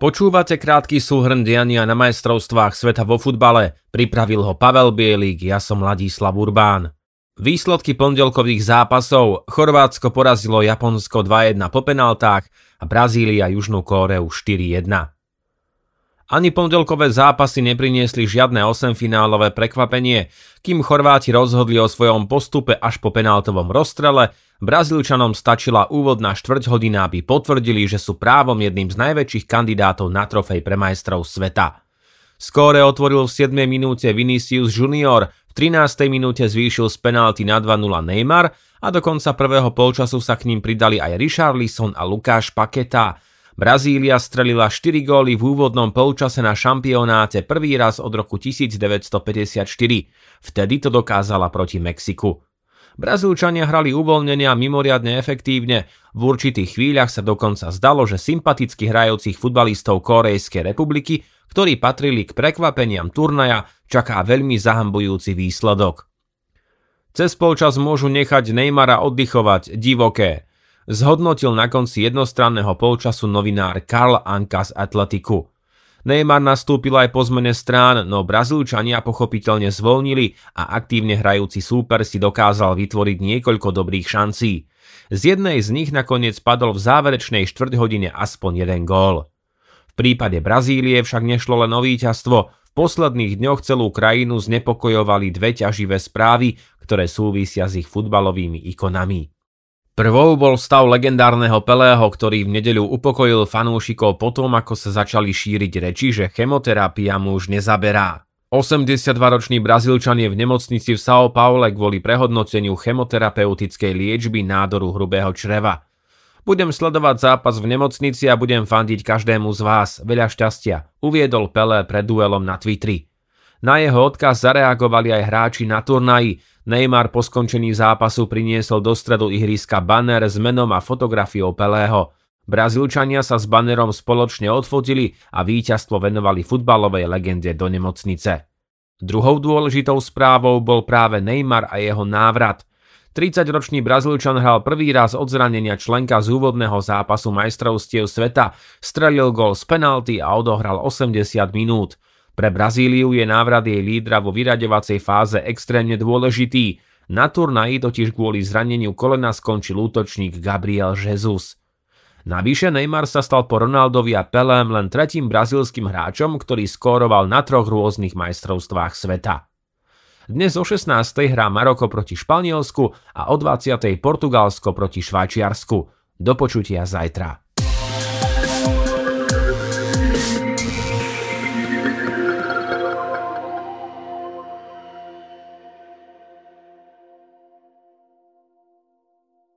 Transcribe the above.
Počúvate krátky súhrn diania na majstrovstvách sveta vo futbale. Pripravil ho Pavel Bielík, ja som Ladislav Urbán. Výsledky pondelkových zápasov Chorvátsko porazilo Japonsko 2-1 po penaltách a Brazília Južnú Kóreu 4-1. Ani pondelkové zápasy nepriniesli žiadne osemfinálové prekvapenie, kým Chorváti rozhodli o svojom postupe až po penáltovom rozstrele Brazílčanom stačila úvodná štvrť hodina, aby potvrdili, že sú právom jedným z najväčších kandidátov na trofej pre majstrov sveta. Skóre otvoril v 7. minúte Vinicius Junior, v 13. minúte zvýšil z penalty na 2-0 Neymar a do konca prvého polčasu sa k ním pridali aj Richarlison a Lukáš Paketa. Brazília strelila 4 góly v úvodnom polčase na šampionáte prvý raz od roku 1954. Vtedy to dokázala proti Mexiku. Brazílčania hrali uvoľnenie a mimoriadne efektívne. V určitých chvíľach sa dokonca zdalo, že sympaticky hrajúcich futbalistov Korejskej republiky, ktorí patrili k prekvapeniam turnaja, čaká veľmi zahambujúci výsledok. Cez polčas môžu nechať Neymara oddychovať divoké. Zhodnotil na konci jednostranného polčasu novinár Karl Anka z Atletiku. Neymar nastúpil aj po zmene strán, no Brazílčania pochopiteľne zvolnili a aktívne hrajúci súper si dokázal vytvoriť niekoľko dobrých šancí. Z jednej z nich nakoniec padol v záverečnej štvrť hodine aspoň jeden gól. V prípade Brazílie však nešlo len o víťazstvo, v posledných dňoch celú krajinu znepokojovali dve ťaživé správy, ktoré súvisia s ich futbalovými ikonami. Prvou bol stav legendárneho Pelého, ktorý v nedeľu upokojil fanúšikov potom, ako sa začali šíriť reči, že chemoterapia mu už nezaberá. 82-ročný Brazílčan je v nemocnici v São Paule kvôli prehodnoteniu chemoterapeutickej liečby nádoru hrubého čreva. Budem sledovať zápas v nemocnici a budem fandiť každému z vás. Veľa šťastia, uviedol Pelé pred duelom na Twitteri. Na jeho odkaz zareagovali aj hráči na turnaji, Neymar po skončení zápasu priniesol do stredu ihriska banner s menom a fotografiou Pelého. Brazílčania sa s bannerom spoločne odfotili a víťazstvo venovali futbalovej legende do nemocnice. Druhou dôležitou správou bol práve Neymar a jeho návrat. 30-ročný Brazílčan hral prvý raz od zranenia členka z úvodného zápasu majstrovstiev sveta, strelil gol z penalty a odohral 80 minút. Pre Brazíliu je návrat jej lídra vo vyraďovacej fáze extrémne dôležitý. Na turnaji totiž kvôli zraneniu kolena skončil útočník Gabriel Jesus. Navyše Neymar sa stal po Ronaldovi a Pelém len tretím brazílským hráčom, ktorý skóroval na troch rôznych majstrovstvách sveta. Dnes o 16. hrá Maroko proti Španielsku a o 20. Portugalsko proti Švajčiarsku. Do počutia zajtra.